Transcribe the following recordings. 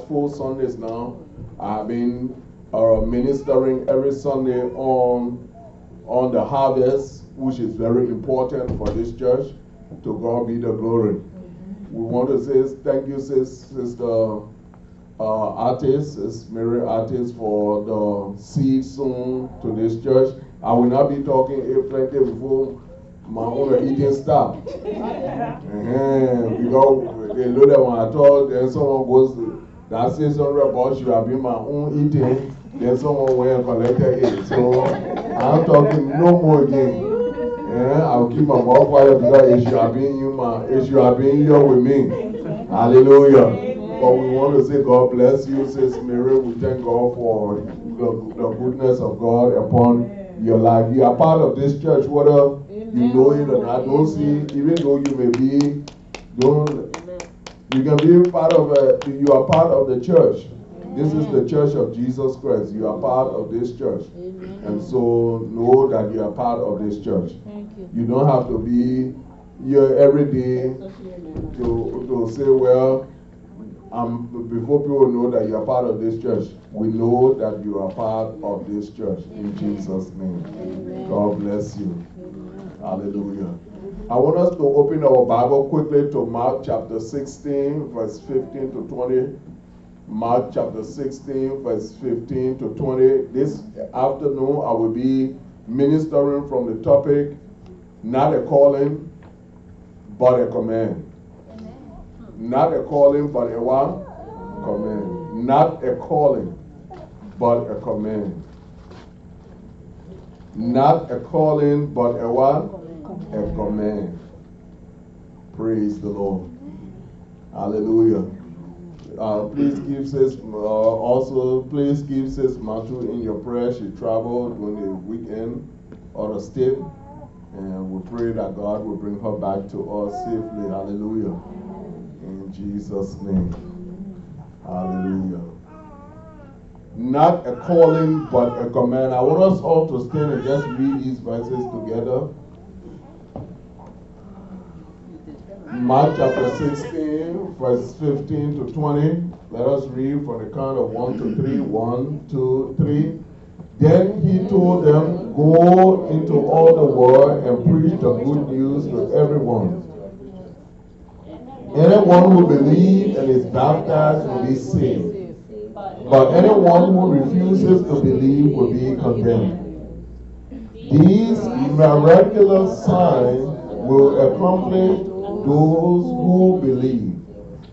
four Sundays now. I've been uh, ministering every Sunday on on the harvest, which is very important for this church. To God be the glory. We want to say thank you, sis, Sister uh, Artist, Sister Mary Artist, for the seed sown to this church. I will not be talking plenty before my own eating stop. Because they know that when I talk, then someone goes, that says something about you have been my own eating, then someone went and collected it. So I'm talking no more again. Yeah, I'll keep my mouth quiet because it should have been you, my, it should have been here with me. Hallelujah. But we want to say God bless you, Sis Mary. We thank God for the, the goodness of God upon your life. You are part of this church, whether you know it or not. Don't see, even though you may be, don't, you can be part of a, you are part of the church. This is the church of Jesus Christ. You are part of this church. And so know that you are part of this church. You. you. don't have to be here every day to, to say, well, um, before people know that you are part of this church, we know that you are part of this church in Jesus' name. God bless you. Hallelujah. I want us to open our Bible quickly to Mark chapter 16, verse 15 to 20. Mark chapter 16, verse 15 to 20. This afternoon, I will be ministering from the topic not a calling, but a command. Not a calling, but a what? Command. Not a calling, but a command. Not a calling, but a what? A command. Praise the Lord. Hallelujah. Uh, please give sis, uh, also, please give sis Matu in your prayer. She traveled during the weekend out of state. And we pray that God will bring her back to us safely. Hallelujah. In Jesus' name. Hallelujah. Not a calling, but a command. I want us all to stand and just read these verses together. Mark chapter 16, verse 15 to 20. Let us read from the count of 1 to 3. 1, 2, 3. Then he told them, Go into all the world and preach the good news to everyone. Anyone who believes and is baptized will be saved. But anyone who refuses to believe will be condemned. These miraculous signs will accomplish those who believe.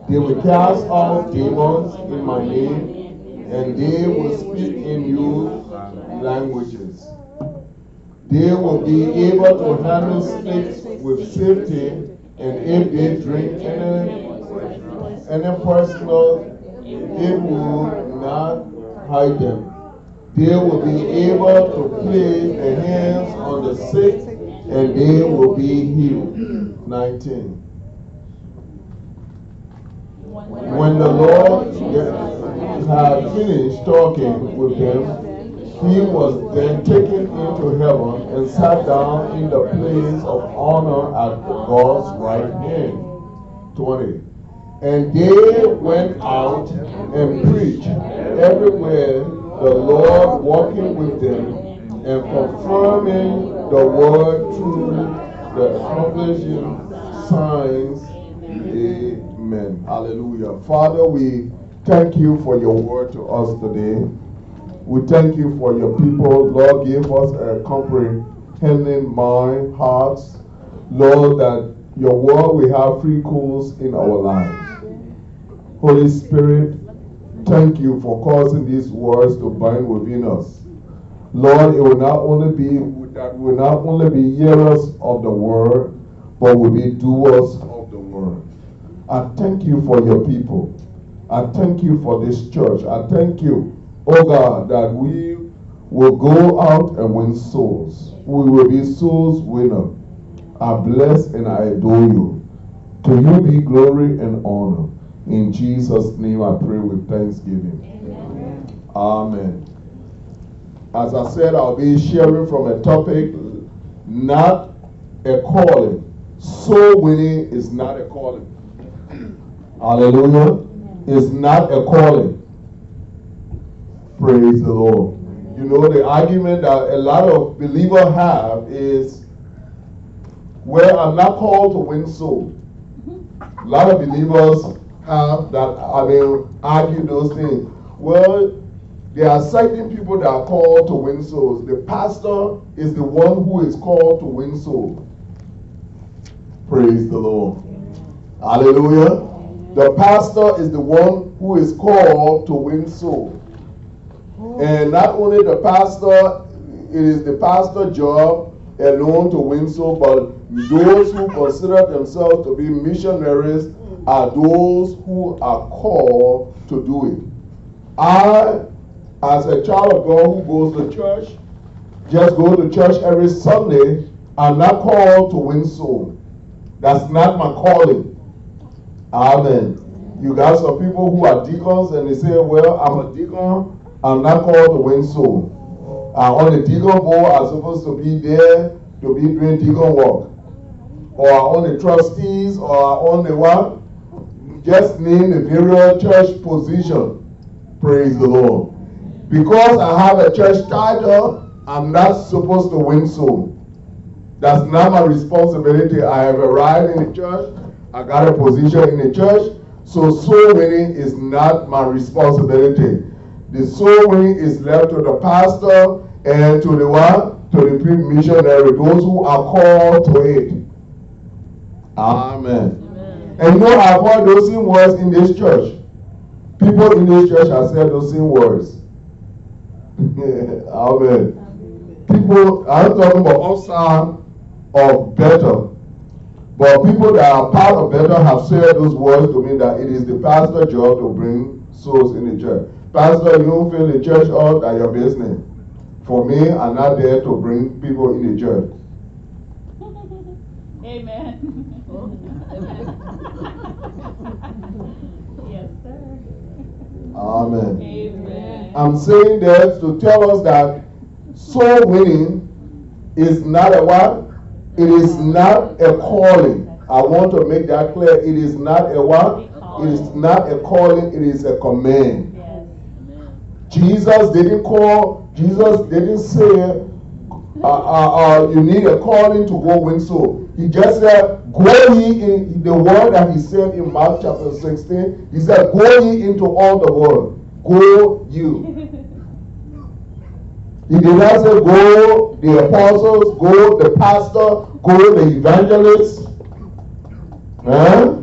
They will cast out demons in my name, and they will speak in new languages. They will be able to handle snakes with safety, and if they drink any, any personal, it will not hide them. They will be able to place their hands on the sick, and they will be healed. 19. When the Lord had finished talking with them, he was then taken into heaven and sat down in the place of honor at God's right hand. 20. And they went out and preached everywhere, the Lord walking with them and confirming the word through the accomplishing signs. Amen. Hallelujah. Father, we thank you for your word to us today. We thank you for your people. Lord, give us a comprehending mind, hearts. Lord, that your word will have free course in our lives. Holy Spirit, thank you for causing these words to bind within us. Lord, it will not only be that will not only be hearers of the word, but will be doers. I thank you for your people. I thank you for this church. I thank you, oh God, that we will go out and win souls. We will be souls winner. I bless and I adore you. To you be glory and honor. In Jesus' name I pray with thanksgiving. Amen. Amen. As I said, I'll be sharing from a topic, not a calling. Soul winning is not a calling. Hallelujah. is not a calling. Praise the Lord. You know, the argument that a lot of believers have is, well, I'm not called to win souls. A lot of believers have that, I mean, argue those things. Well, there are certain people that are called to win souls. The pastor is the one who is called to win souls. Praise the Lord. Hallelujah. The pastor is the one who is called to win souls. Oh. And not only the pastor, it is the pastor's job alone to win souls, but those who consider themselves to be missionaries are those who are called to do it. I, as a child of God who goes to church, just go to church every Sunday, I'm not called to win souls. That's not my calling. Amen. You got some people who are deacons and they say, Well, I'm a deacon, I'm not called to win soul. I'm on the deacon board, I'm supposed to be there to be doing deacon work. Or on the trustees, or on the what? Just name the various church position. Praise the Lord. Because I have a church title, I'm not supposed to win soul. That's not my responsibility. I have arrived in the church. I got a position in the church. So soul winning is not my responsibility. The soul winning is left to the pastor and to the what? To the missionary, those who are called to it. Amen. Amen. And you know, I've heard those same words in this church. People in this church have said those same words. Amen. People, I'm talking about outside of Bethel. But people that are part of Bethel have said those words to me that it is the pastor's job to bring souls in the church. Pastor, you don't fill the church out at your business. For me, I'm not there to bring people in the church. Amen. yes, sir. Amen. Amen. I'm saying this to tell us that soul winning is not a what? It is not a calling. I want to make that clear. It is not a what? It is not a calling, it is a command. Jesus didn't call, Jesus didn't say, uh, uh, uh, you need a calling to go win soul. He just said, go ye in the word that he said in Mark chapter 16. He said, go ye into all the world. Go you. He did not say, go the apostles, go the pastor, go the evangelists. Huh?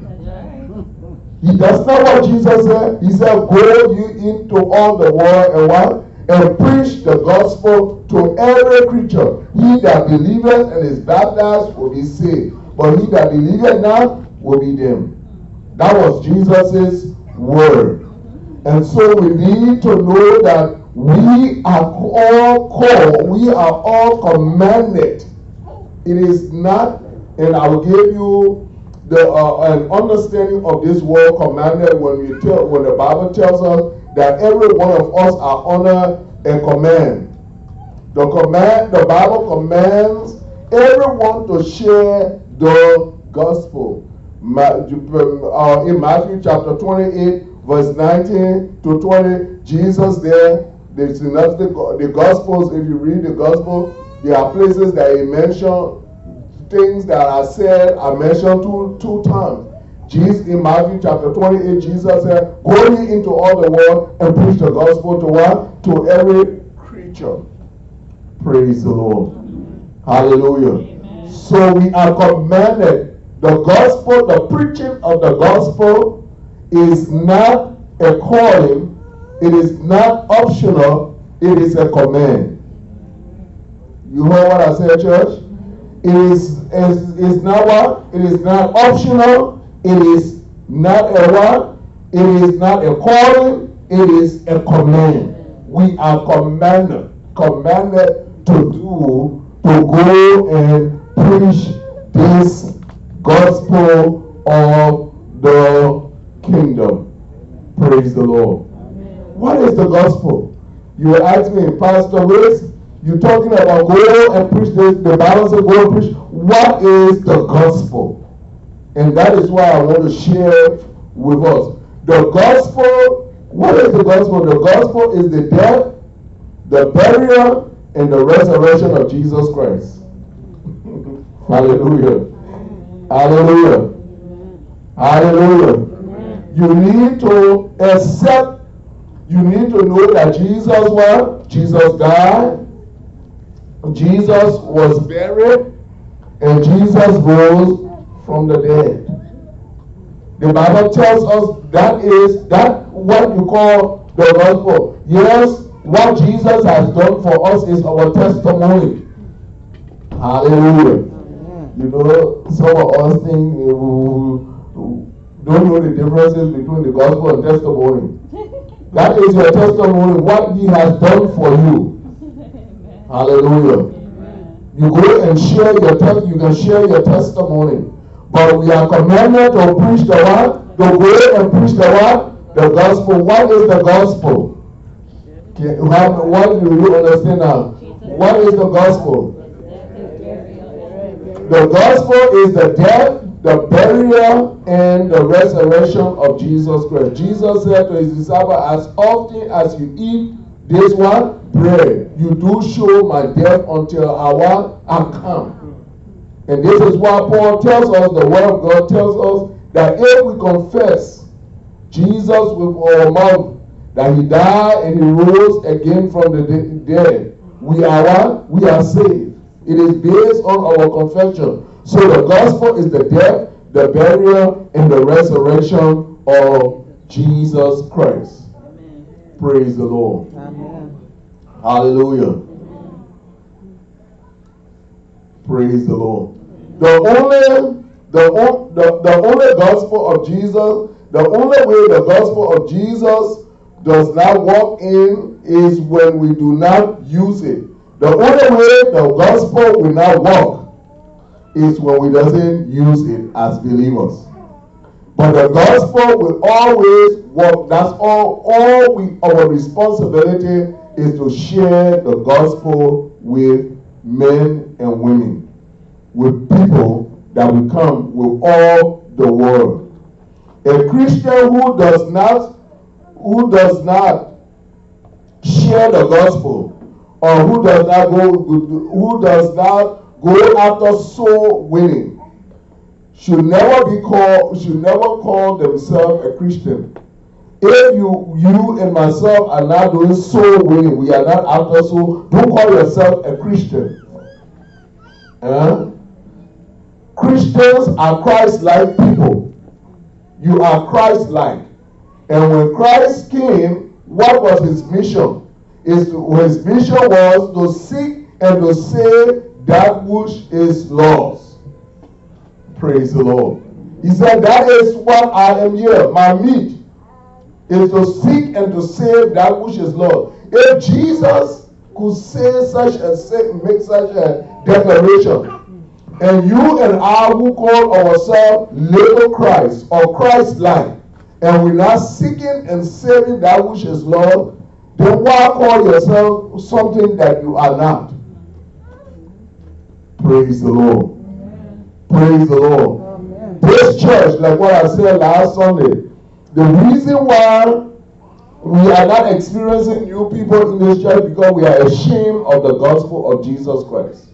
He, that's not what Jesus said. He said, Go you into all the world and what? And preach the gospel to every creature. He that believeth and is baptized will be saved. But he that believeth not will be damned. That was Jesus' word. And so we need to know that we are all called, we are all commanded. It is not, and I will give you the uh, an understanding of this word commanded when we tell when the Bible tells us that every one of us are under a command. The command, the Bible commands everyone to share the gospel. Uh, in Matthew chapter 28, verse 19 to 20, Jesus there, the, the gospels. If you read the gospel, there are places that he mentioned things that are said are mentioned two, two times. Jesus in Matthew chapter 28, Jesus said, Go ye into all the world and preach the gospel to what? To every creature. Praise the Lord. Hallelujah. Amen. So we are commanded the gospel, the preaching of the gospel is not a calling, it is not optional, it is a command. You heard what I said, church? It is, is, is not what? It is not optional. It is not a what? It is not a calling. It is a command. We are commanded, commanded to do, to go and preach this gospel of the kingdom. Praise the Lord. What is the gospel? You ask me, Pastor Willis, you're talking about go and preach this. The Bible says go and preach. What is the gospel? And that is why I want to share with us. The gospel, what is the gospel? The gospel is the death, the burial, and the resurrection of Jesus Christ. Hallelujah. Hallelujah. Hallelujah. You need to accept, you need to know that Jesus was, Jesus died, Jesus was buried, and Jesus rose from the dead. The Bible tells us that is that what you call the gospel. Yes, what Jesus has done for us is our testimony. Hallelujah. You know, some of us think we don't know the differences between the gospel and testimony. That is your testimony, what he has done for you. Hallelujah. You go and share your test, you can share your testimony. But we are commanded to preach the what? To go and preach the what? The gospel. What is the gospel? what do you understand now? What is the gospel? The gospel is the death, the burial, and the resurrection of Jesus Christ. Jesus said to his disciples, As often as you eat this one bread, you do show my death until our I come. And this is why Paul tells us, the word of God tells us that if we confess Jesus with our mouth, that he died and he rose again from the dead, we are We are saved. It is based on our confession. So the gospel is the death, the burial, and the resurrection of Jesus Christ. Amen. Praise the Lord. Amen. Hallelujah. Praise the Lord. The only the, the, the only gospel of Jesus, the only way the gospel of Jesus does not walk in is when we do not use it the only way the gospel will not work is when we doesn't use it as believers. But the gospel will always work. That's all. All we our responsibility is to share the gospel with men and women, with people that will come with all the world. A Christian who does not who does not share the gospel or who does not go who does not go after soul winning should never be called should never call themselves a Christian. If you you and myself are not doing soul winning, we are not after soul, don't call yourself a Christian. Uh, Christians are Christ-like people. You are Christ-like. And when Christ came, what was his mission? His, his mission was to seek and to save that which is lost. Praise the Lord. He said, That is what I am here. My meat is to seek and to save that which is lost. If Jesus could say such a make such a declaration, and you and I who call ourselves little Christ or Christ like, and we're not seeking and saving that which is lost, then why call yourself something that you are not? Praise the Lord. Praise the Lord. This church, like what I said last Sunday, the reason why we are not experiencing new people in this church because we are ashamed of the gospel of Jesus Christ.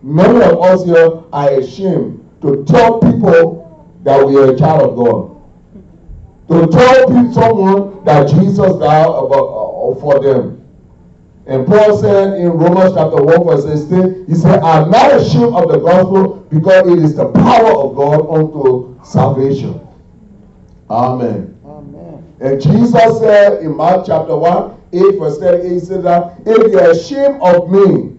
Many of us here are ashamed to tell people that we are a child of God. To tell people, someone that Jesus died about, uh, for them. And Paul said in Romans chapter 1, verse 16, he said, I'm not ashamed of the gospel because it is the power of God unto salvation. Amen. Amen. And Jesus said in Mark chapter 1, 8, verse 38, he said that if you're ashamed of me,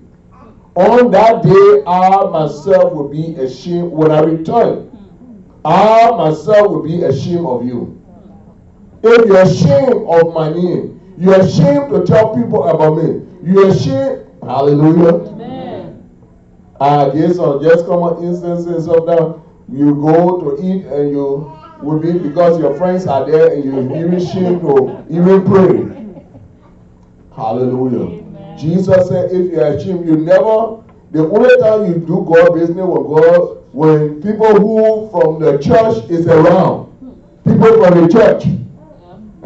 on that day I myself will be ashamed when I return. I myself will be ashamed of you. If you're ashamed of my name, you're ashamed to tell people about me. You're ashamed. Hallelujah. Amen. I guess on just common instances of that, you go to eat and you will be because your friends are there and you're even ashamed to even pray. Hallelujah. Amen. Jesus said, if you're ashamed, you never, the only time you do God business with God, when people who from the church is around, people from the church,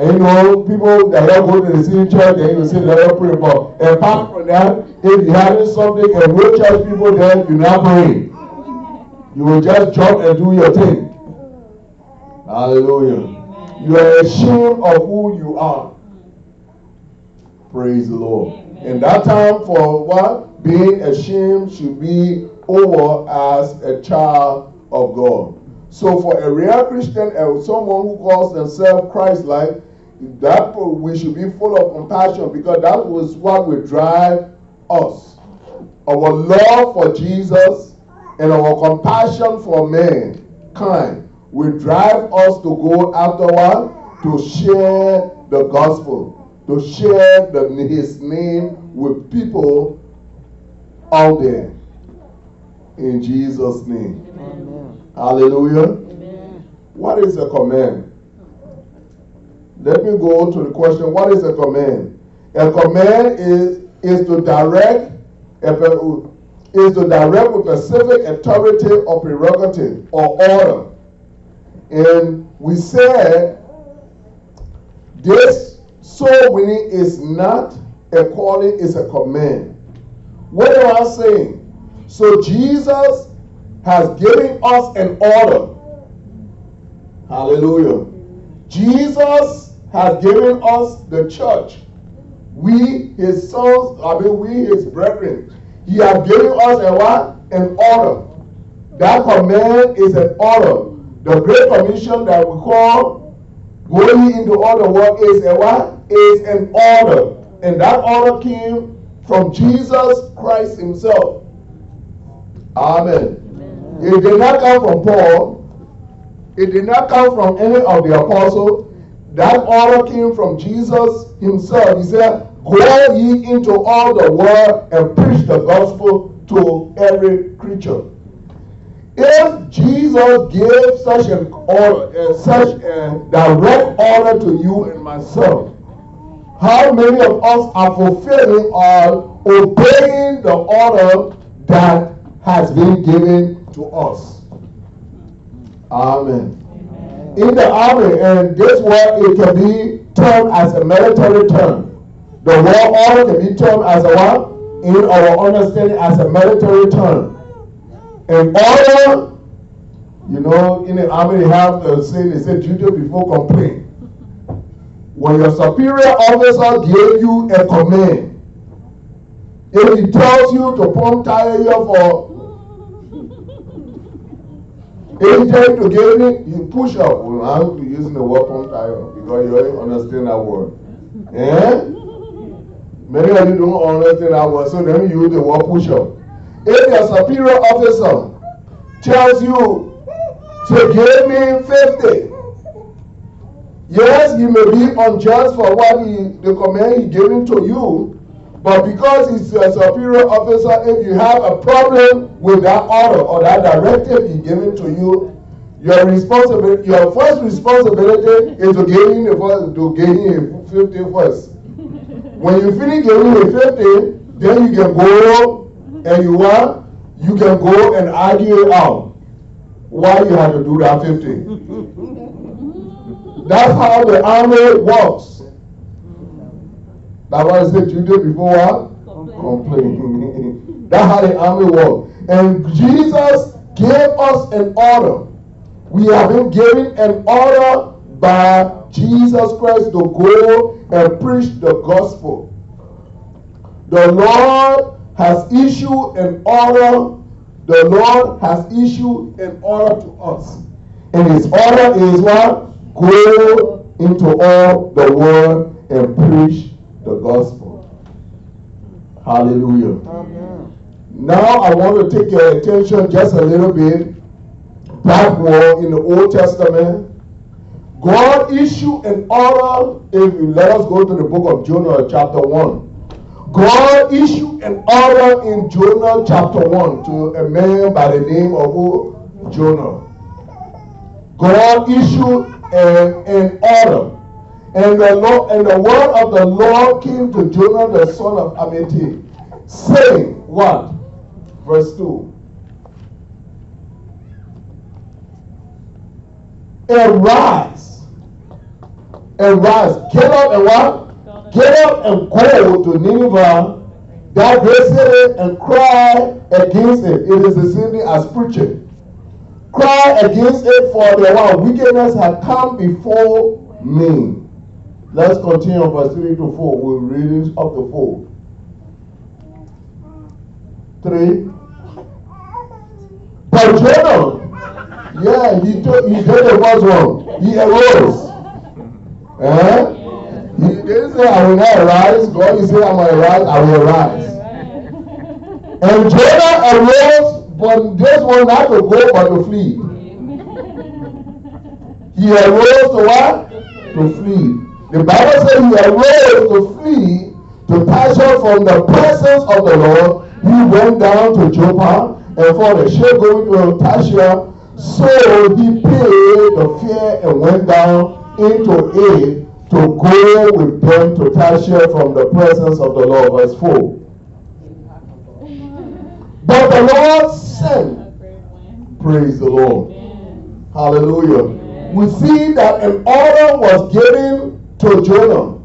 And you know, people that don't go to the same church, then you say they don't pray. But apart from that, if you having something and no church people there, you're not praying. You will just jump and do your thing. Hallelujah. You are ashamed of who you are. Praise the Lord. And that time for what? Being ashamed should be over as a child of God. So for a real Christian someone who calls themselves Christ-like, that we should be full of compassion because that was what will drive us. Our love for Jesus and our compassion for mankind will drive us to go afterward to share the gospel, to share the, his name with people out there. In Jesus' name. Amen. Hallelujah. Amen. What is the command? Let me go to the question what is a command? A command is, is to direct is to direct with specific authority or prerogative or order. And we said this soul winning is not a calling, it's a command. What am I saying? So Jesus has given us an order. Hallelujah. Jesus has given us the church. We, his sons, I mean, we, his brethren. He has given us a what? An order. That command is an order. The Great Commission that we call going into all the world is a what? Is an order. And that order came from Jesus Christ himself. Amen. Amen. It did not come from Paul. It did not come from any of the apostles. That order came from Jesus himself. He said, Go ye into all the world and preach the gospel to every creature. If Jesus gave such an order, uh, such a direct order to you and myself, how many of us are fulfilling or obeying the order that has been given to us? Amen. In the army, and this word it can be termed as a military term. The word order can be termed as a what? In our understanding, as a military term. And order, you know, in the army they have the saying, they say duty before complaint. When your superior officer gave you a command, if he tells you to pump tire here for agent to give it, you push up. Well, I'm using the pump tire because you don't understand that word. Eh? Many of you don't understand that word, so then you use the word push up. If your superior officer tells you to give me 50, Yes, he may be unjust for what he, the command he giving to you, but because he's a superior officer, if you have a problem with that order or that directive he giving to you, your responsibility, your first responsibility is to him the first, to give him 50 first. When you finish giving him 50, then you can go and you what? You can go and argue it out. Why you have to do that 50? That's how the army works. That's was I said you did before what? Complaining. That's how the army works. And Jesus gave us an order. We have been given an order by Jesus Christ to go and preach the gospel. The Lord has issued an order. The Lord has issued an order to us. And his order is what? Go into all the world and preach the gospel. Hallelujah. Amen. Now I want to take your attention just a little bit backward in the Old Testament. God issued an order. If you let us go to the book of Jonah, chapter 1. God issued an order in Jonah chapter 1 to a man by the name of who? Jonah. God issued an, in order. And the Lord and the word of the Lord came to Jonah the son of Amittai, saying, What? Verse 2. Arise Arise. Get up and what? Get up and go to Nineveh, that great city, and cry against it. It is the same thing as preaching. Cry against it, for the one wickedness had come before me. Let's continue verse 3 to 4. We're reading up to 4. 3. But Jonah, yeah, he, took, he did the first one. He arose. Eh? He didn't say, I will not arise. God is saying, I will arise, I will arise. And Jonah arose, but this one not to go, but to flee. He arose to what? To flee. The Bible says he arose to flee to Tarshish from the presence of the Lord. He went down to Joppa and for the ship going to Tarshish. So he paid the fare and went down into it to go with them to Tarshish from the presence of the Lord. Verse 4. But the Lord sent. Praise the Lord. Hallelujah. We see that an order was given to Jonah.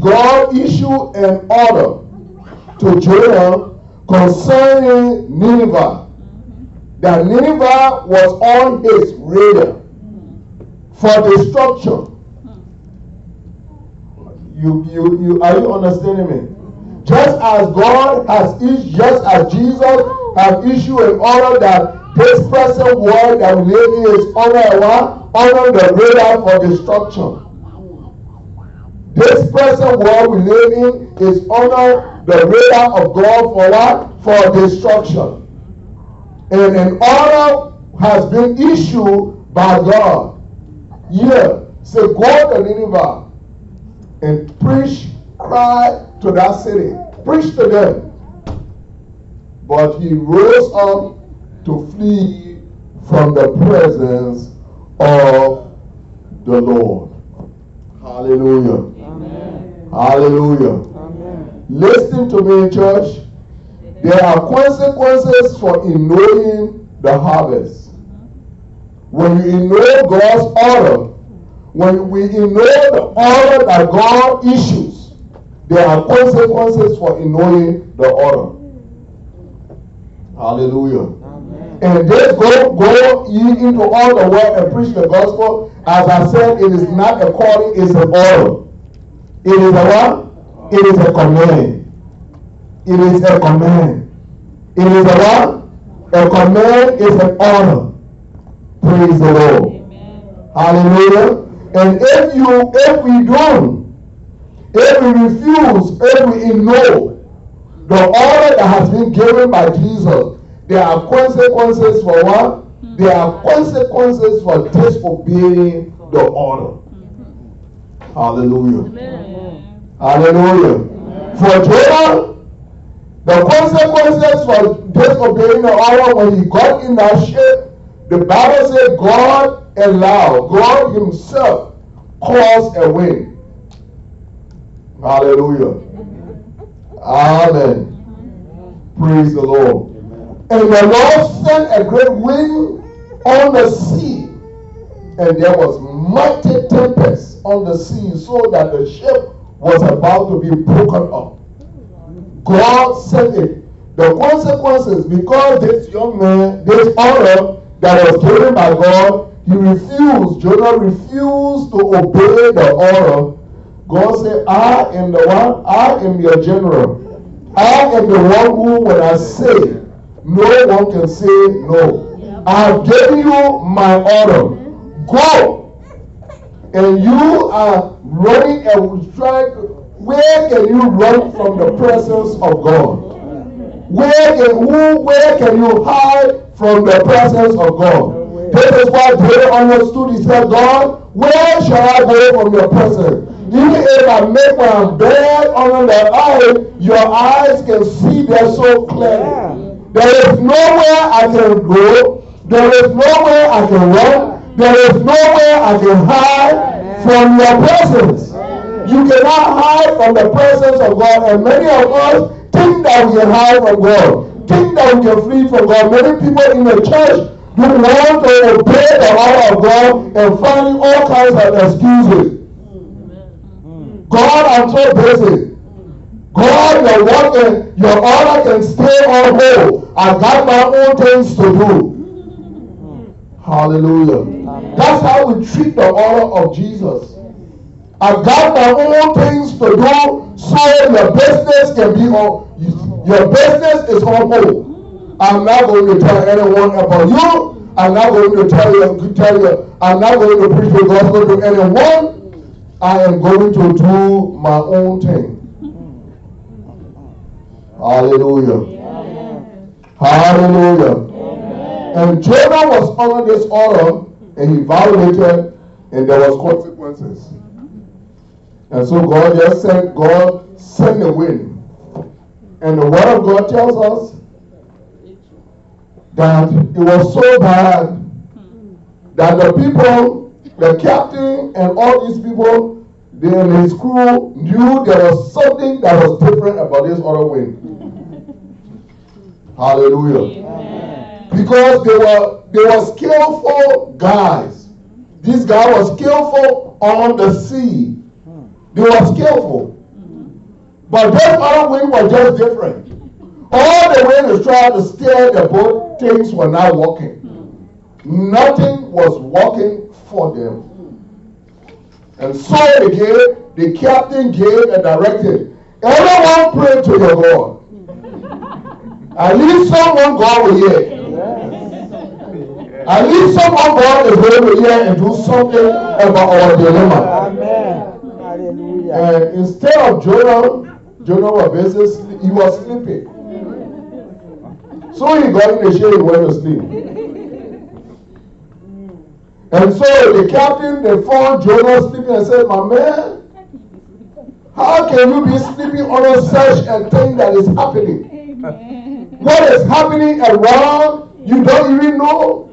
God issued an order to Jonah concerning Nineveh. That Nineveh was on his radar for destruction. You, you, you, are you understanding me? Just as God has issued, just as Jesus has issued an order that this present world that we live in is under? Under the radar for destruction. This present world we live in is under the radar of God for what? For destruction. And an order has been issued by God. Yeah. Say, go to Nineveh and preach, cry to that city. Preach to them. But he rose up to flee from the presence of the Lord. Hallelujah. Hallelujah. Amen. Listen to me, church. There are consequences for ignoring the harvest. When you ignore God's order, when we ignore the order that God issues, there are consequences for ignoring the order. Hallelujah. Amen. And just go, go ye into all the world and preach the gospel. As I said, it is not according, it's an order. It is a what? It is a command. It is a command. It is a what? A command is an honor. Praise the Lord. Amen. Hallelujah. And if you, if we don't, if we refuse, if we ignore the honor that has been given by Jesus, there are consequences for what? Hmm. There are consequences for disobeying the order. Hallelujah. Amen. Hallelujah. Amen. For Jonah, the consequences for disobeying the order when he got in that ship, the Bible said God allowed, God Himself caused a wind. Hallelujah. Amen. Praise the Lord. And the Lord sent a great wind on the sea, and there was mighty tempest on the sea so that the ship was about to be broken up. God said it. The consequences, because this young man, this order that was given by God, he refused, Jonah refused to obey the order. God said, I am the one, I am your general. I am the one who, when I say, no one can say no. I have given you my order. Go and you are running and trying where can you run from the presence of God? Where can who where can you hide from the presence of God? This is why David understood. He said, God, where shall I go from your presence? Even if I make my bed under the eye, your eyes can see there so clearly. There is nowhere I can go. There is nowhere I can run. There is nowhere I can hide from your presence. You cannot hide from the presence of God. And many of us think that we can hide from God, think that we can flee from God. Many people in the church do want to obey the law of God and finding all kinds of excuses. God, I'm so busy. God, your work your order can stay on hold. I've got my own things to do. Hallelujah. That's how we treat the honor of Jesus. I've got my own things to do so your business can be on your business is on hold. I'm not going to tell anyone about you. I'm not going to tell you, tell you, I'm not going to preach the gospel to anyone. I am going to do my own thing. Hallelujah. Hallelujah. And Jonah was under this order and he violated and there was consequences. And so God just said, God send the wind. And the word of God tells us that it was so bad that the people, the captain and all these people, they and his crew knew there was something that was different about this other wind. Hallelujah. Amen. Because they were they were skillful guys. This guy was skillful on the sea. They were skillful. But this other wind was just different. All the wind is trying to steer the boat, things were not working. Nothing was working for them. And so gave, the captain gave a directive. Everyone pray to your God. At least someone God will hear. At least someone is going to hear and do something about our dilemma. Amen. Hallelujah. And instead of Jonah, Jonah was busy, he was sleeping. So he got in the shade and went to sleep. And so the captain, they found Jonah sleeping and said, My man, how can you be sleeping under such a thing that is happening? Amen. What is happening around, you don't even know.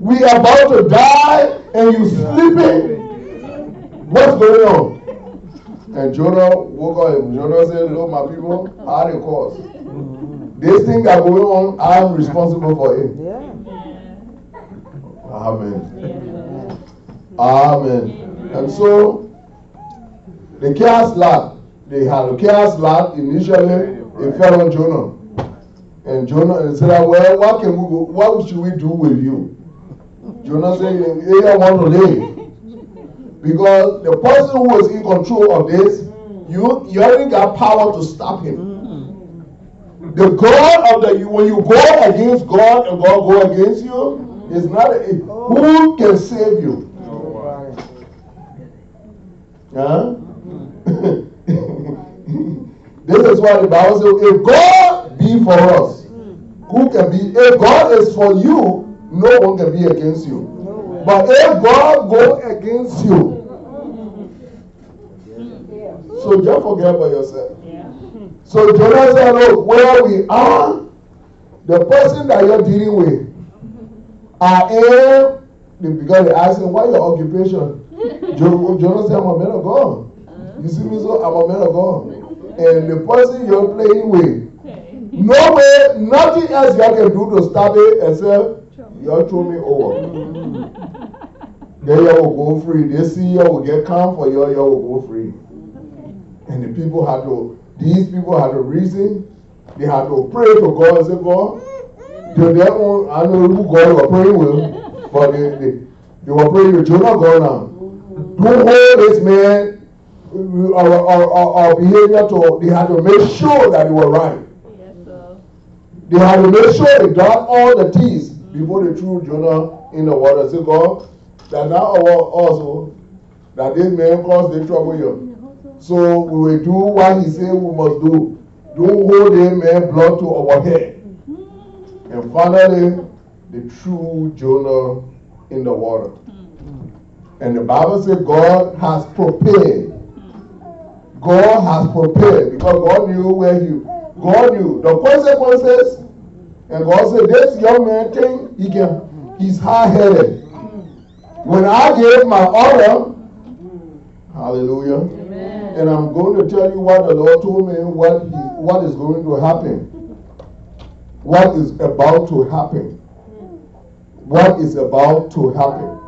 We are about to die and you sleeping. What's going on? And Jonah woke up and Jonah said, Look, my people, I had a cause. This thing that going on, I'm responsible for it. Yeah. Amen. Amen. And so the chaos lad, they had a chaos lad initially, it fell on Jonah. And Jonah and said, Well, what can we go, what should we do with you? Jonah said, You don't want to leave. Because the person who is in control of this, you you already got power to stop him. The God of the when you go against God and God go against you, it's not a, who can save you. Huh? this is why the Bible says, if God be for us, who can be? If God is for you, no one can be against you. But if God go against you, so just forget about yourself. So Jonah said, Look, where we are, the person that you're dealing with, I am, because they asked him, What your occupation? Jo- Jonah said, I'm a man of God. You see me, so I'm a man of God. And the person you're playing with, no way, nothing else you can do to stop it except you throw me oh, over. Then y'all will go free. They see you will get calm for y'all, y'all will go free. And the people had to, these people had to reason. They had to pray to God and say, God, to their own, I know who God were praying with, but they, they, they were praying to Jonah God now. Mm-hmm. Don't hold this man, our, our, our, behavior to, they had to make sure that they were right. Yes, sir. They had to make sure they dot all the T's before they threw Jonah in the water. Say, God, that now our also, that this man caused the trouble here. So we will do what he said we must do. Don't hold him man blood to our head. And finally, they threw Jonah in the water. And the Bible says God has prepared. God has prepared because God knew where he, God knew the consequences. And God said, this young man thing, he can, he's high-headed. When I gave my order, hallelujah, Amen. and I'm going to tell you what the Lord told me, what, he, what is going to happen. What is about to happen. What is about to happen.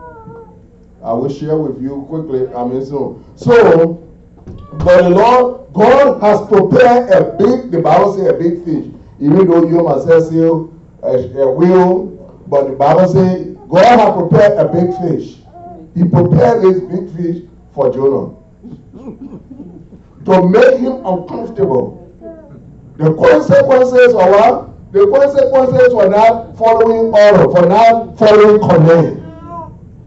I will share with you quickly. I mean, soon. so But the Lord, God has prepared a big, the Bible says a big fish. Even though you myself say a, a whale, but the Bible says God has prepared a big fish. He prepared this big fish for Jonah to make him uncomfortable. The consequences of what? The consequences for not following order, for not following command,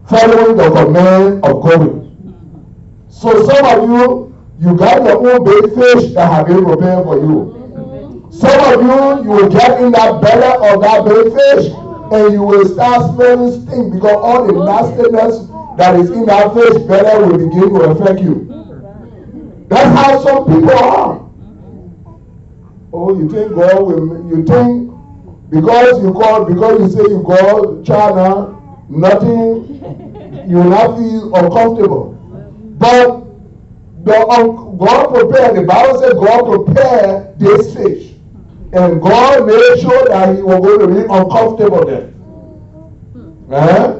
following the command of God. So some of you, you got your own big fish that have been prepared for you. Some of you, you will get in that belly of that big fish and you will start smelling stink because all the nastiness that is in that fish belly will begin to affect you. That's how some people are. Oh, you think God will, you think because you call, because you say you call China, nothing, you will not feel uncomfortable. But the, God prepared, the Bible says God prepared this fish. And God made sure that he was going to be uncomfortable there. Eh?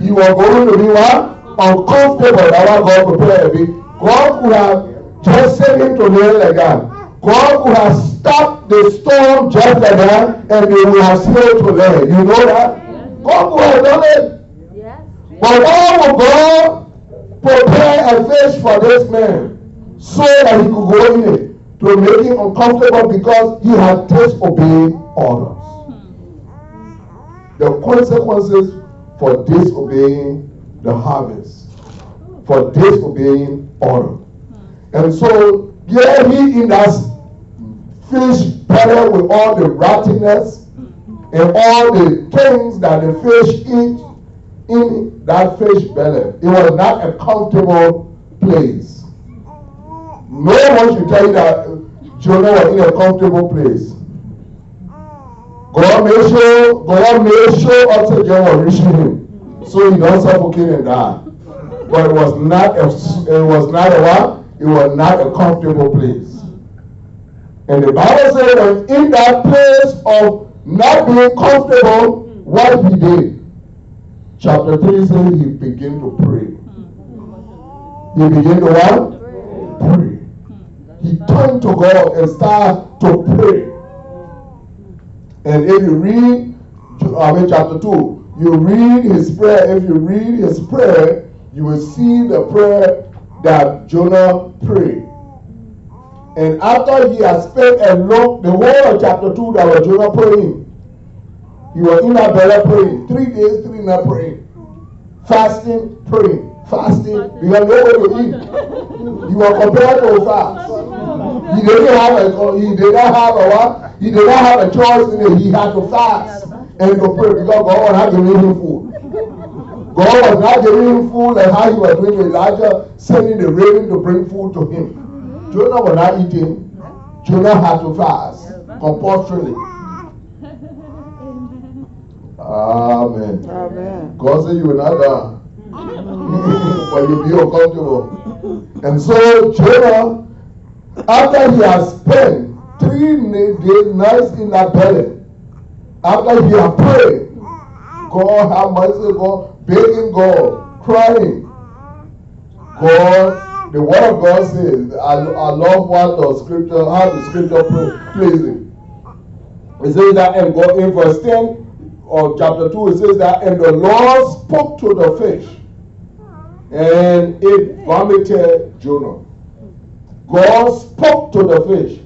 He was going to be what? Uncomfortable. That's why God prepared it. God could have just sent him to live like that. God could have stopped the storm just like that and they would have sailed to land. You know that? God could have done it. But why would God prepare a fish for this man so that he could go in it to make him uncomfortable because he had disobeyed orders? The consequences for disobeying the harvest, for disobeying order. And so, here he in that fish belly with all the rottenness and all the things that the fish eat in that fish belly. It was not a comfortable place. No one should tell you that uh, Jonah was in a comfortable place. God made sure, God made sure oxygen was reaching him, so he don't suffocate and die. But it was not a, it was not a what? It was not a comfortable place. And the Bible says that in that place of not being comfortable, what he did. Chapter 3 says he began to pray. He began to what? Pray. He turned to God and started to pray. And if you read, I mean, chapter 2, you read his prayer. If you read his prayer, you will see the prayer that Jonah prayed. And after he had spent a long, the whole of chapter 2 that was Jonah praying, he was in that belly praying. Three days, three nights praying. Fasting, praying. Fasting, you because nobody to eat. He was compelled to fast. He didn't have a he did not have a what? He did not have a choice in it. He had to fast and to pray because God was not giving him food. God was not giving him food like how he was doing with Elijah, sending the raven to bring food to him. Jonah was not eating. Jonah had to fast compulsorily. Amen. Amen. God said you will not die. But you'll be uncomfortable. And so Jonah, after he has spent three days, nights in that belly, after he had prayed, God have mercy, God, begging God, crying. God, the word of God says, I, I love what the scripture, how the scripture plays it. It says that and God in verse 10 of chapter 2, it says that, and the Lord spoke to the fish, and it vomited Jonah. God spoke to the fish.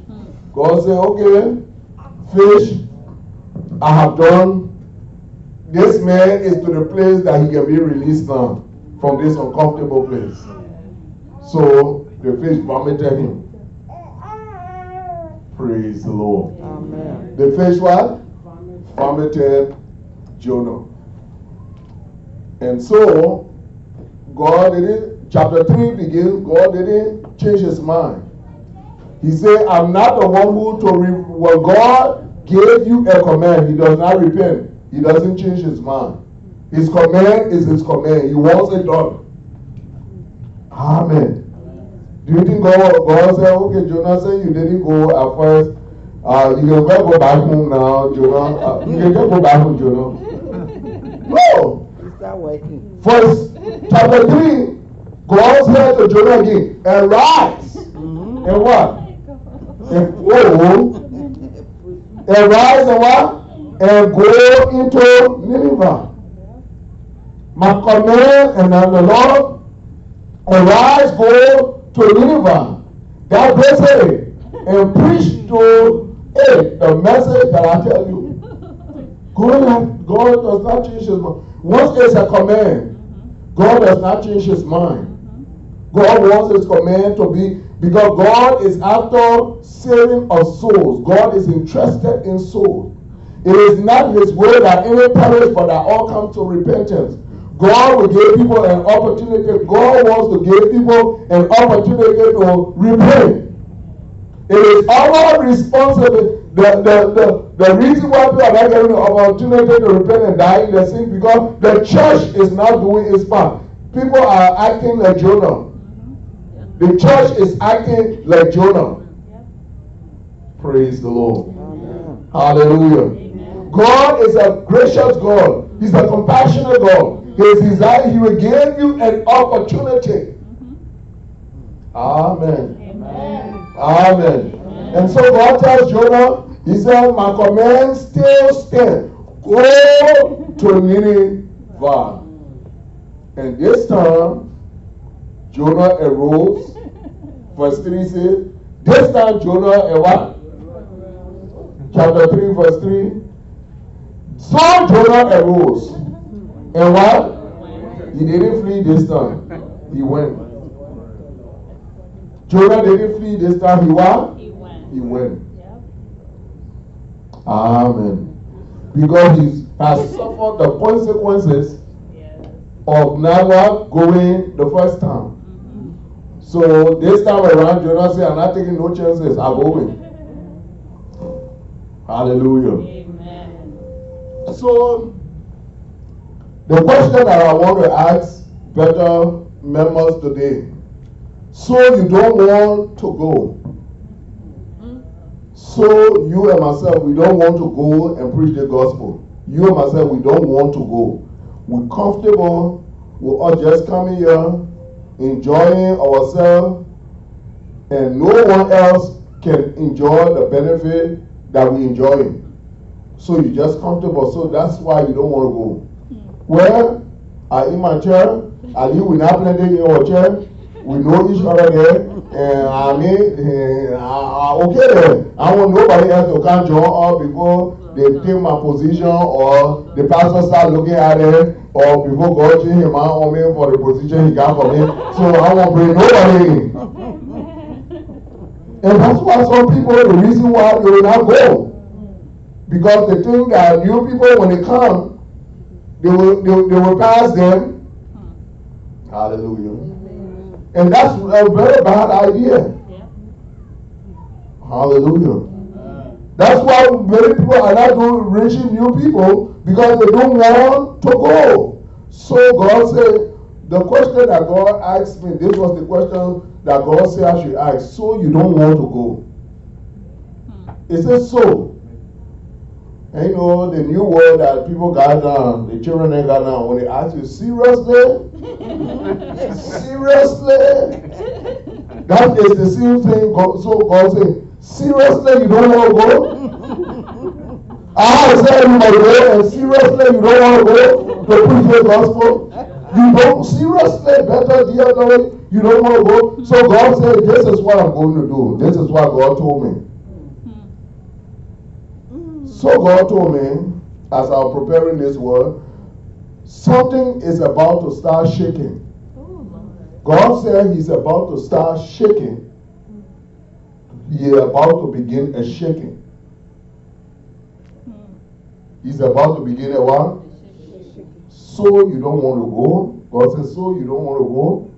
God said, Okay, fish, I have done. This man is to the place that he can be released now from this uncomfortable place. So the fish vomited him. Praise the Lord. Amen. The fish what? Vomited Jonah. And so, God didn't, chapter 3 begins, God didn't change his mind. He said, I'm not the one who to, re- well, God gave you a command. He does not repent. He doesn't change his mind. His command is his command. He wants it done. Amen. Do you think God, God said, okay, Jonah said you didn't go at first. Uh, you can go back home now, Jonah. Uh, you can just go back home, Jonah. No. He start working. First, chapter 3, God said to Jonah again, arise. Mm-hmm. and what? And oh, and rise and what? And go into Nineveh. My command and then the Lord arise, go to Nineveh, that great city, and preach to it the message that I tell you. God, God does not change his mind. Once there's a command, God does not change his mind. God wants his command to be because God is after saving of souls. God is interested in souls. It is not his will that any perish, but that all come to repentance. God will give people an opportunity. God wants to give people an opportunity to repent. It is our responsibility. The, the, the, the reason why people are not getting the opportunity to repent and die in their sin because the church is not doing its part. People are acting like Jonah. The church is acting like Jonah. Praise the Lord. Amen. Hallelujah. God is a gracious God. He's a compassionate God. His desire, He will give you an opportunity. Amen. Amen. Amen. And so God tells Jonah, He said, My command still stand. Go to Nineveh. And this time, Jonah arose. Verse 3 says, This time Jonah and what? Chapter 3, verse 3. So Jonah arose. And what? He didn't flee this time. He went. Jonah didn't flee this time. He what? He went. Yep. Amen. Because he has suffered the consequences Yes. of never going the first time. Mm-hmm. So this time around, Jonah said, I'm not taking no chances. I'm going. Hallelujah. Amen. So the question that I want to ask Bethel members today. So you don't want to go. So you and myself, we don't want to go and preach the gospel. You and myself, we don't want to go. We're comfortable. We're all just coming here, enjoying ourselves, and no one else can enjoy the benefit that we enjoy. So you're just comfortable. So that's why you don't want to go. Hmm. Well, I in my chair, I live with blending in our chair. We know each other there. And I mean, eh, I, okay there. I want nobody else to come join us before they take my position or the pastor start looking at it or before God change him out on me for the position he got for me. So I won't bring nobody in. And that's why some people, the reason why they will not go. Because they think that new people, when they come, they will, they, will- they will pass them. Hallelujah. And that's a very bad idea. Hallelujah. That's why many people are not reaching new people because they don't want to go. So God said, the question that God asked me, this was the question that God said I should ask. So you don't want to go? Hmm. It says so. And you know the new world that people got now, the children they got now, when they ask you seriously, seriously, that is the same thing. God, so God said, seriously, you don't want to go? I said you must go, and seriously, you don't want to go to preach the gospel. You don't seriously, better dear Lord, you don't want to go. So God said, this is what I'm going to do. This is what God told me. So God told me, as I was preparing this word, something is about to start shaking. Oh, God said He's about to start shaking. He is about to begin a shaking. Hmm. He's about to begin a what? So you don't want to go? God says, so you don't want to go?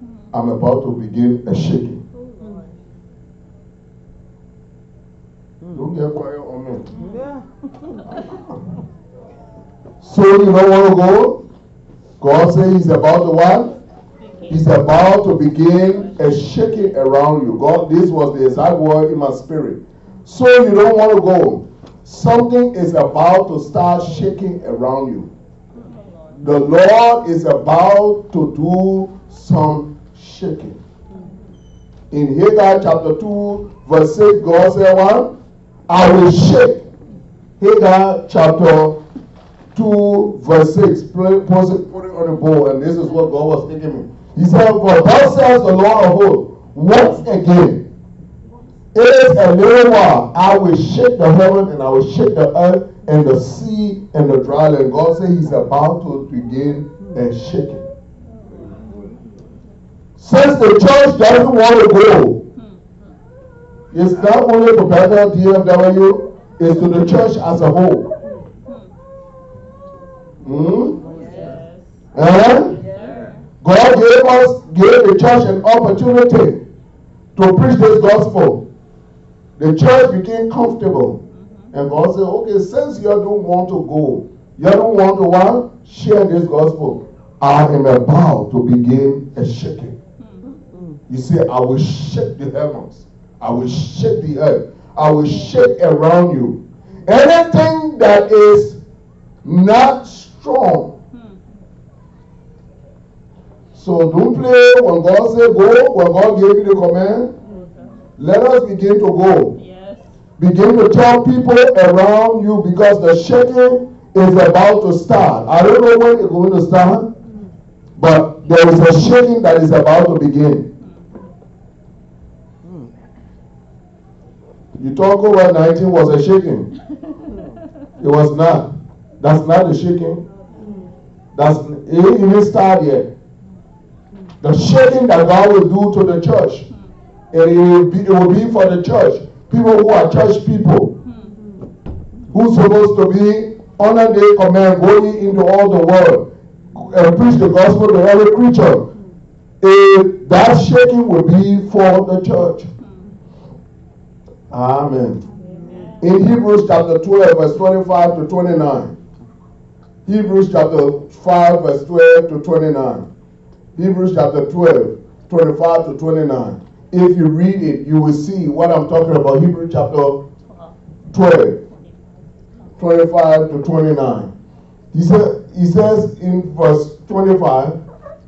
Hmm. I'm about to begin a shaking. Oh, hmm. Don't get quiet on me. Yeah. So you don't want to go? God says He's about to what? He's about to begin a shaking around you. God, this was the exact word in my spirit. So you don't want to go. Something is about to start shaking around you. The Lord is about to do some shaking. In Haggai chapter 2, verse 6, God said, What? I will shake. Haggai chapter 2, verse 6. Put it, put it on the board, and this is what God was taking me. He said, For thus says the Lord of hosts, once again, it is a little while, I will shake the heaven and I will shake the earth and the sea and the dry land. God said He's about to begin a shaking. Since the church doesn't want to go, it's not only to Bethel DFW, it's to the church as a whole. Hmm? Yes. Eh? God gave us, gave the church an opportunity to preach this gospel. The church became comfortable. Mm-hmm. And God said, okay, since you don't want to go, you don't want to what? Share this gospel. I am about to begin a shaking. Mm-hmm. You see, I will shake the heavens. I will shake the earth. I will shake around you. Anything that is not strong. So don't play when God said go, when God gave you the command. Let us begin to go. Yes. Begin to tell people around you because the shaking is about to start. I don't know when it's going to start, but there is a shaking that is about to begin. Hmm. You talk COVID-19 was a shaking. It was not. That's not a shaking. Hmm. That's it didn't start yet. The shaking that God will do to the church, it will be, it will be for the church. People who are church people, who's supposed to be under their command, going into all the world and preach the gospel to every creature. That shaking will be for the church. Amen. In Hebrews chapter 12, verse 25 to 29. Hebrews chapter 5, verse 12 to 29. Hebrews chapter 12, 25 to 29. If you read it, you will see what I'm talking about. Hebrews chapter 12, 25 to 29. He, said, he says in verse 25,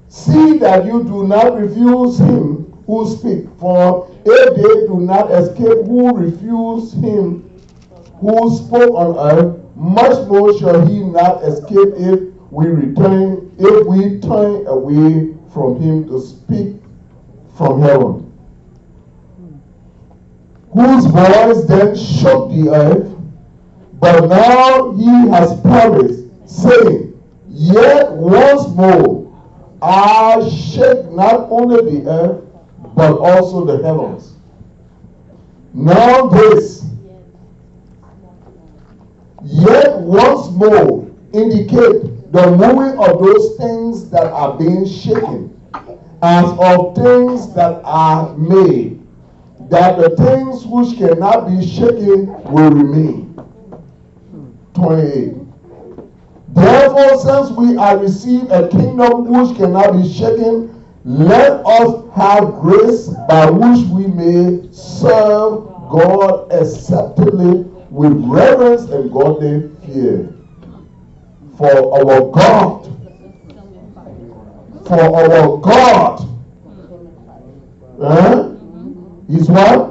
See that you do not refuse him who speak, for if they do not escape who refuse him who spoke on earth, much more shall he not escape if we return, if we turn away from him to speak from heaven. Whose voice then shook the earth, but now he has promised, saying, Yet once more I shake not only the earth, but also the heavens. Now this, yet once more indicate the moving of those things that are being shaken as of things that are made, that the things which cannot be shaken will remain. 28. Therefore, since we have received a kingdom which cannot be shaken, let us have grace by which we may serve God acceptably with reverence and godly fear. For our God, for our God, eh? He's what?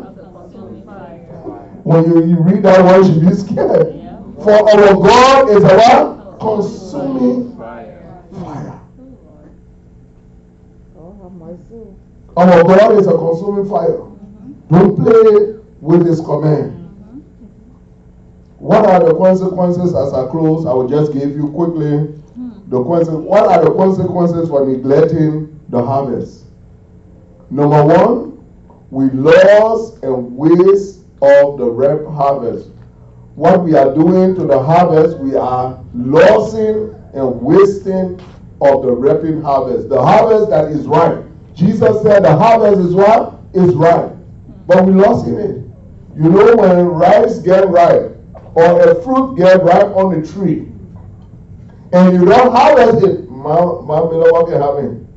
When you, you read that word, you be scared. For our God is a what? Consuming Fire. Our God is a consuming fire. Don't play with his command. What are the consequences as I close? I will just give you quickly the consequences. What are the consequences for neglecting the harvest? Number one, we lose and waste of the ripe harvest. What we are doing to the harvest, we are losing and wasting of the reaping harvest. The harvest that is ripe. Jesus said the harvest is what? Is ripe. But we lost it. You know when rice get ripe or a fruit get ripe on the tree and you don't harvest it, my, my beloved, what can happen?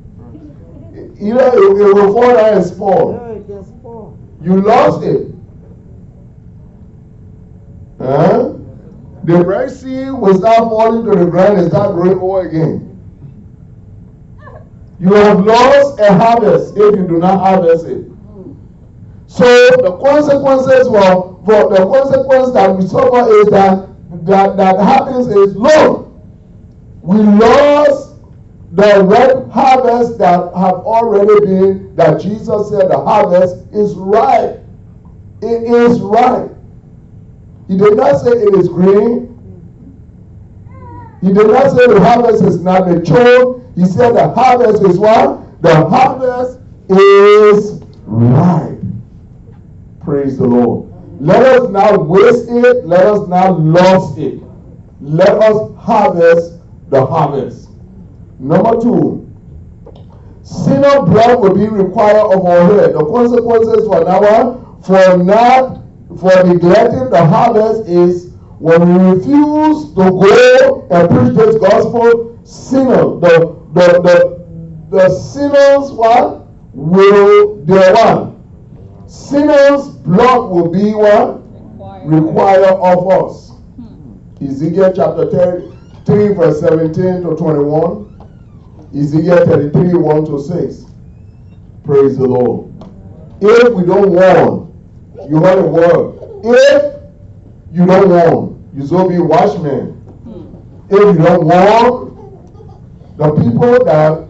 Either it, it will fall down and spoil. You lost it. Huh? The Red Sea will start falling to the ground and start growing over again. You have lost a harvest if you do not harvest it. So the consequences for, for the consequence that we suffer is that that, that happens is look, we lost the red harvest that have already been that Jesus said the harvest is ripe. It is ripe. He did not say it is green. He did not say the harvest is not mature. He said the harvest is what? The harvest is ripe. Praise the Lord. Let us not waste it. Let us not lose it. Let us harvest the harvest. Number two, sinner blood will be required of our head. The consequences for now for not for neglecting the harvest is when we refuse to go and preach this gospel, sinner, the the the, the sinners what will their one sinners blood will be what required of us. Ezekiel chapter 3 verse 17 to 21. Ezekiel 33 1 to 6. Praise the Lord. If we don't warn, you heard the word. If you don't warn, you shall be watchmen. If you don't warn the people that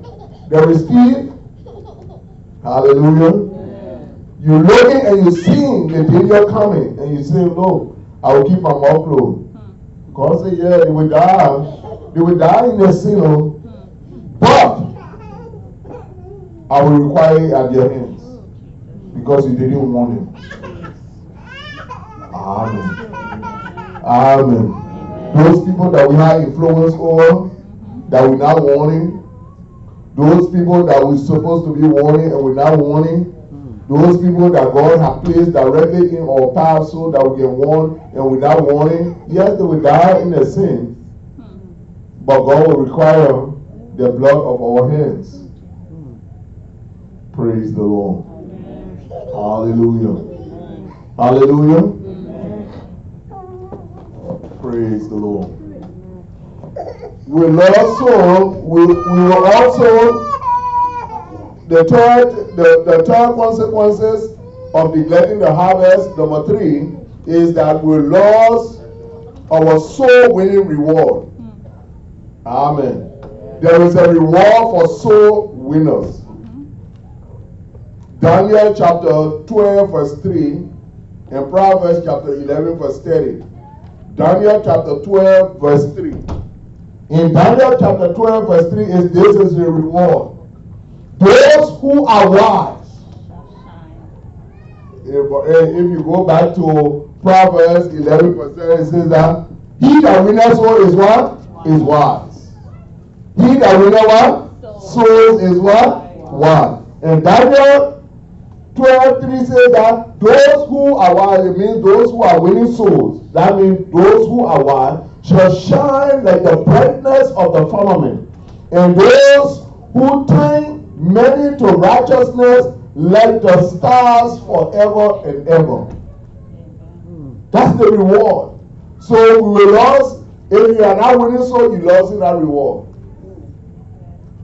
they receive, hallelujah. You're looking and you seeing the danger coming, and you say, Look, I will keep my mouth closed. Hmm. God say, Yeah, they will die. They will die in their sin, oh. but I will require it at their hands because you didn't warn them. Amen. Amen. Those people that we have influence over, that we're not warning, those people that we're supposed to be warning and we're not warning, those people that God has placed directly in our path so that we can warn and we're warning, yes, they will die in their sin, but God will require the blood of our hands. Praise the Lord. Hallelujah. Hallelujah. Praise the Lord. We will also, we, we will also, the third, the, the third consequences of neglecting the harvest, number three, is that we lose our soul winning reward. Amen. There is a reward for soul winners. Daniel chapter 12, verse 3, and Proverbs chapter 11, verse 30. Daniel chapter 12, verse 3. In Daniel chapter 12, verse 3, is this is the reward. Those who are wise. If, eh, if you go back to Proverbs 11, verse 30, it says that he that winneth soul is what? Is wise. He that winneth what? Souls is what? Wise. And Daniel 12 3 says that those who are wise, it means those who are winning souls. That means those who are wise shall shine like the brightness of the firmament. And those who turn many to righteousness like the stars forever and ever. That's the reward. So we lose. If you are not winning soul, you lose in that reward.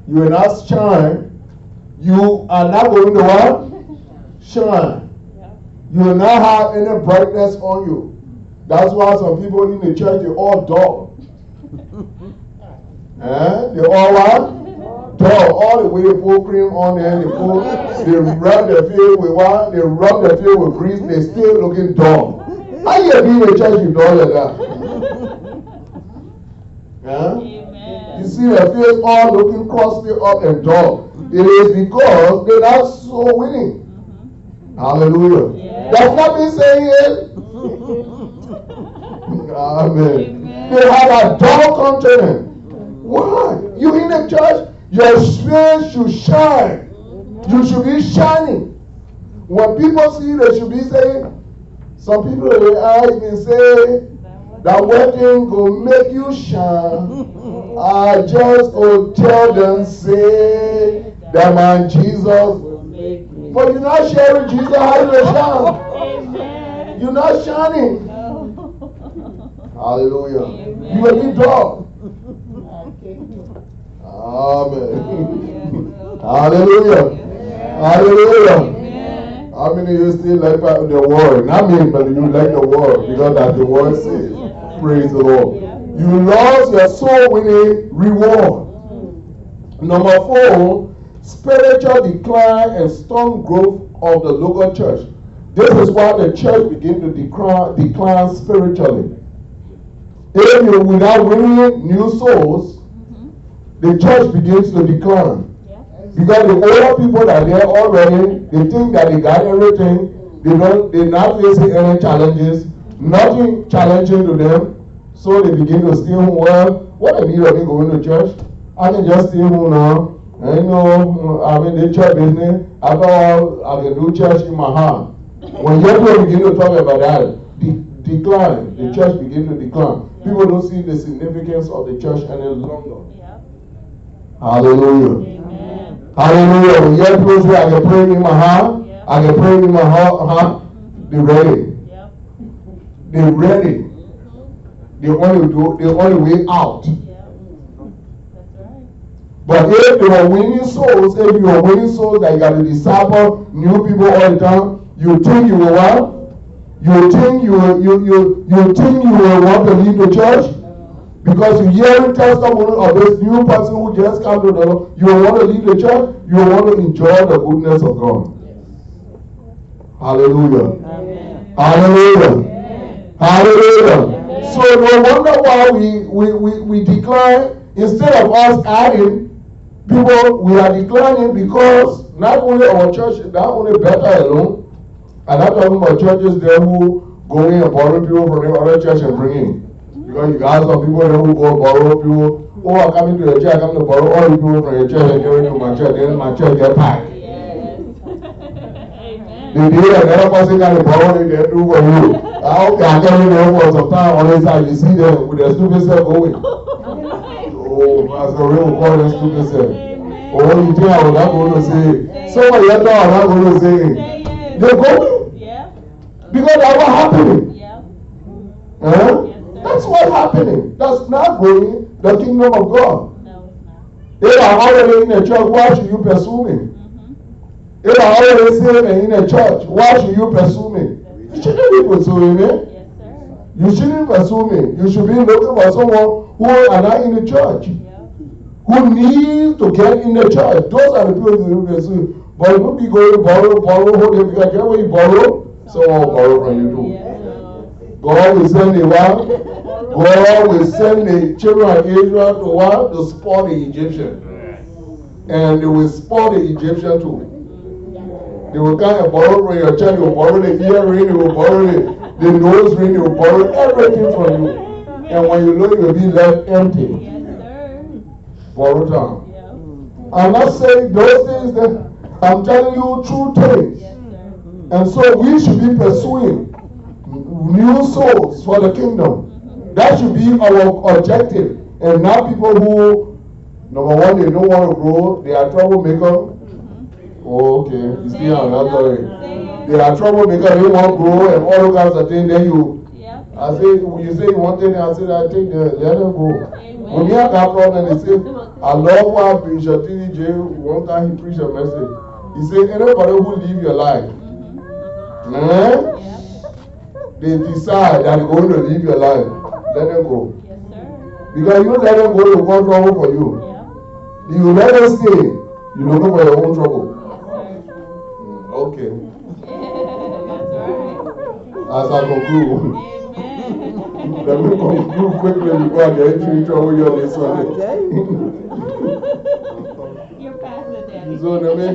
You will not shine. You are not going to what? shine. You will not have any brightness on you. That's why some people in the church they all dull. eh? They all what? Dull. All the way they put cream on there, they put, they rub their face with what? They rub their face with grease. They still looking dull. How you be in the church you dull like that? eh? You see their face all looking crusty up and dull. It is because they're not so winning. Hallelujah. Yeah. That's not me saying it. Amen. Amen. They have a dull countenance. Why? You in the church, your face should shine. You should be shining. When people see you, they should be saying, some people will ask me say, that wedding will make you shine. I just go tell them, say, that man Jesus but you're not sharing Jesus how you shine. You're not shining. Hallelujah. Amen. You will be dull. Amen. Hallelujah. Hallelujah. How many of you still like the world? Not me, but you like the world because that's the word says. Praise the Lord. You lost your soul winning reward. Number four, spiritual decline and strong growth of the local church. This is why the church begin to decline, decline spiritually. If you without winning new souls, the church begins to decline. Because the older people that are there already, they think that they got everything. They don't they're not facing any challenges, nothing challenging to them. So they begin to stay home. Well, what I need of me going to church? I can just stay home now. And you know, I'm in the church business. After all, I can do church in my heart. When young people begin to talk about that, de- decline, the church begin to decline. People don't see the significance of the church any longer. Hallelujah. Hallelujah. When young people say, I can pray in my heart, I can pray in my heart, heart they're ready. Yep. They're ready. The only the only way out. Yep. That's right. But if you are winning souls, if you are winning souls that you got to disciple new people all the time, you think you will what? You think you will, you, you, you think you will want to leave the church? Because you hear testimony of this new person who just come to the Lord, you want to leave the church, you want to enjoy the goodness of God. Hallelujah. Amen. Hallelujah. Amen. Hallelujah. So no wonder why we, we, we, we decline. Instead of us adding people, we are declining because not only our church, not only Bethel alone, I'm not talking about churches there who go in and borrow people from the other church and bring in. Because you got some people who go borrow people. Oh, I'm coming to your church, coming to borrow all the people from your church and give it to my church. Then my church get packed. Yes. The day another person to borrow it, they do for you. I hope they are getting there for some time on this side. You see them with their stupid self going. Oh, Pastor Ray will call them stupid self. Oh, you think I was not going to say? Some of you thought I was not going to say. They're going Yep. because that's what happening. Yep. Huh? Yes. That's what happening. That's not going the kingdom of God. No, it's not. If I'm already in the church, why should you pursue me? Mhm. If I'm already and in the church, why should you pursue me? You shouldn't be pursuing me. Yes, sir. You shouldn't pursue me. You should be looking for someone who are not in the church, Yep. who needs to get in the church. Those are the people you pursue. But you be going to borrow, borrow, hold it, because get what you borrow, someone will borrow from you too. Yes, God will send the what? God will send the children of Israel to what? To spot the Egyptian. And they will spot the Egyptian too. They will come and borrow from your child, they will borrow the earring, they will borrow the, the nose ring, they will borrow everything from you. And when you know you will be left empty, Yes, sir. borrow down. Yep. I'm not saying those things that I'm telling you true things. Yes. And so we should be pursuing new souls for the kingdom. That should be our objective. And not people who, number one, they don't want to grow, they are troublemaker. Oh, okay. You see I'm not going. They are troublemaker, they want to grow and all kinds of things. Then you, Yep. I say, you say want it, I say I take the, let them go. Amen. When you have that problem, they say, I love what Bishop T.D. J. one time he preached a message. He said, anybody who live your life, Mhm. eh. They decide that they're going to live your life, let them go. Yes, sir. Because you let them go to cause trouble for you. Yep. You let them stay, you looking for your own trouble. Yes. Mm, Okay, That's right. as I conclude, Amen. let me conclude quickly before I get into trouble here this Sunday. You're pastor, Daddy. so let me,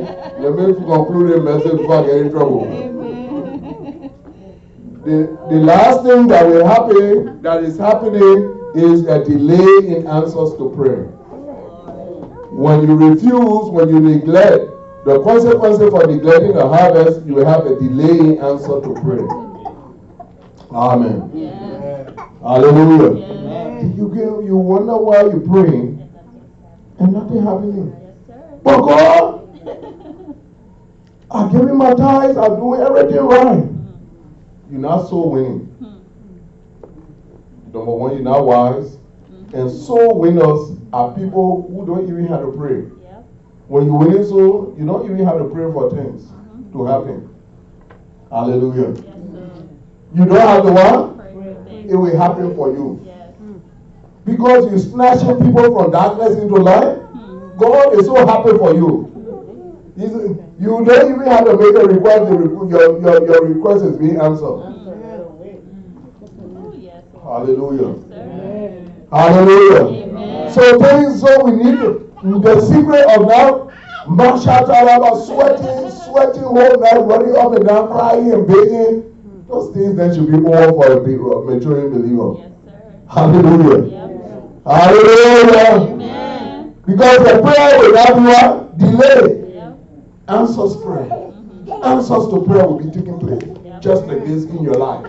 let me conclude the message before I get in trouble. Amen. The, the last thing that will happen, that is happening, is a delay in answers to prayer. When you refuse, when you neglect, the consequences for neglecting the harvest, you will have a delay in answer to prayer. Amen. Yes. Hallelujah. Yes. You get, you wonder why you're praying and nothing happening. Yes. But God, I'm giving my tithes, I'm doing everything right. You're not soul winning. Hmm. Number one, you're not wise. Hmm. And soul winners are people who don't even have to pray. Yep. When you winning soul, you don't even have to pray for things mm-hmm. to happen. Hallelujah. Yes. You don't have the one? Pray for things. It will happen for you. Yes. Because you're snatching people from darkness into light. Hmm. God is so happy for you. He's, you don't even have to make a request. Requ- your, your, your request is being answered. Oh, yes. Hallelujah. Hallelujah. Amen. So things so we need to, the secret of that Mashataraba sweating, sweating whole night, running up and down, crying and begging. Those things that should be over for a big- maturing believer. Yes, sir. Hallelujah. Yep. Hallelujah. Amen. Because the prayer will not be? Delay. Answers prayer. Answers to prayer will be taking place just like this in your life.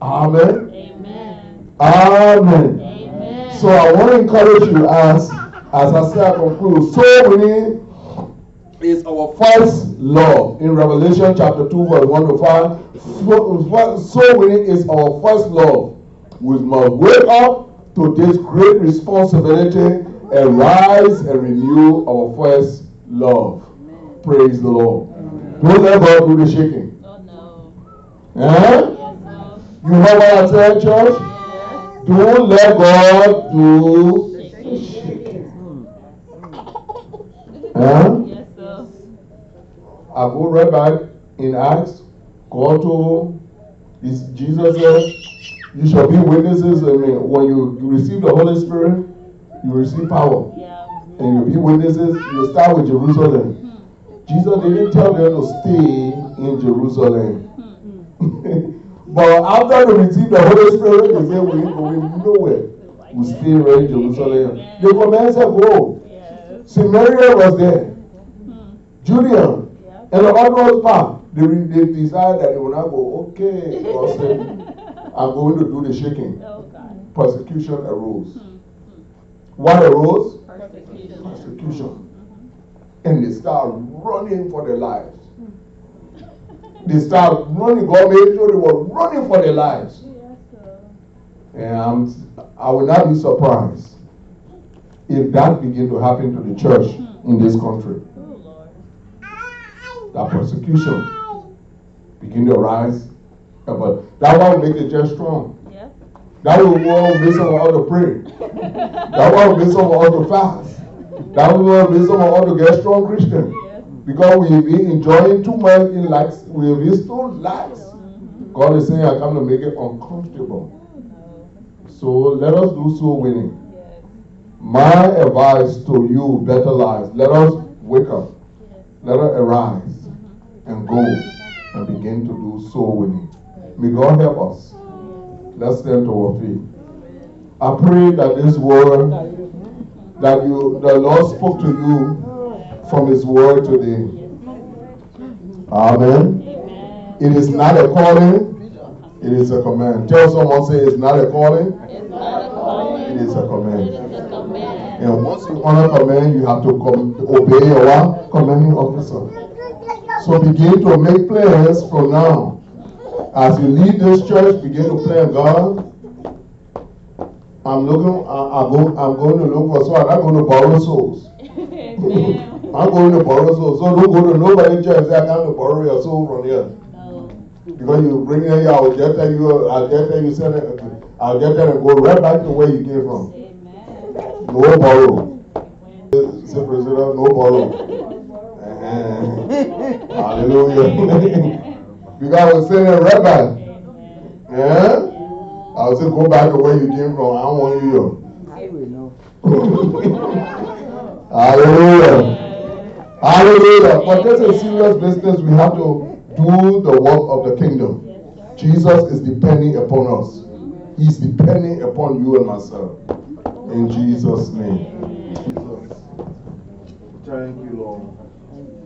Amen. Amen. Amen. Amen. So I want to encourage you as as I say I conclude. So winning is our first love in Revelation chapter 2, verse 1 to 5. So, so winning is our first love. We must wake up to this great responsibility and rise and renew our first love. Praise the Lord. Don't let God do the shaking. Oh, no. Eh? Yes, no. You heard what I said, church? Yes. Don't let God do the shaking. Eh? Yes, sir. I go right back in Acts. God told Jesus said, You shall be witnesses. I mean, when you, you receive the Holy Spirit, you receive power. Yeah. And you be witnesses, you start with Jerusalem. Jesus didn't tell them to stay in Jerusalem. Hmm. but after they receive the Holy Spirit, they say, We ain't going nowhere. We stay right in Jerusalem. They commenced to go. Yes. Samaria was there. Hmm. Yeah. And the utmost part, they, they decided that they will not go, okay, said, I'm going to do the shaking. Oh, God. Persecution arose. Hmm. Hmm. What arose? Persecution. Persecution. And they start running for their lives. They start running. God made sure they were running for their lives. And I'm- I will not be surprised if that begin to happen to the church in this country. That persecution begin to rise. Yeah, But that one will make the church strong. Yes. That will make some of us to pray. That one will make some of us to fast. That will make some of to get strong Christian. Because we be enjoying too much in lax. We have been so lax. Mhm. God is saying, I come to make it uncomfortable. So let us do soul winning. My advice to you, better lives, let us wake up. Let us arise and go and begin to do soul winning. May God help us. Let's stand to our feet. I pray that this word that you the Lord spoke to you from his word today. Amen. It is not a calling, it is a command. Tell someone say it's not a calling, It's a calling. it is a command. And once you honor a command, you have to obey your commanding officer. So begin to make plans from now. As you leave this church, begin to plan God. I'm looking, I, I go, I'm going to look for souls. I'm not going to borrow souls. I'm going to borrow souls. So don't go to nobody church I to borrow your soul from here. No. Because you bring it here, I'll get there, you, I'll get there, you send it, I'll get there and go right back to where you came from. Amen. No borrow. Say, President, no borrow. Hallelujah. because was saying it right back. Amen. I was saying, go back to where you came from. I don't want you here. I will know. Hallelujah. Hallelujah. But this is serious business. We have to do the work of the kingdom. Jesus is depending upon us. He's depending upon you and myself. In Jesus' name. Jesus. Thank you, Lord.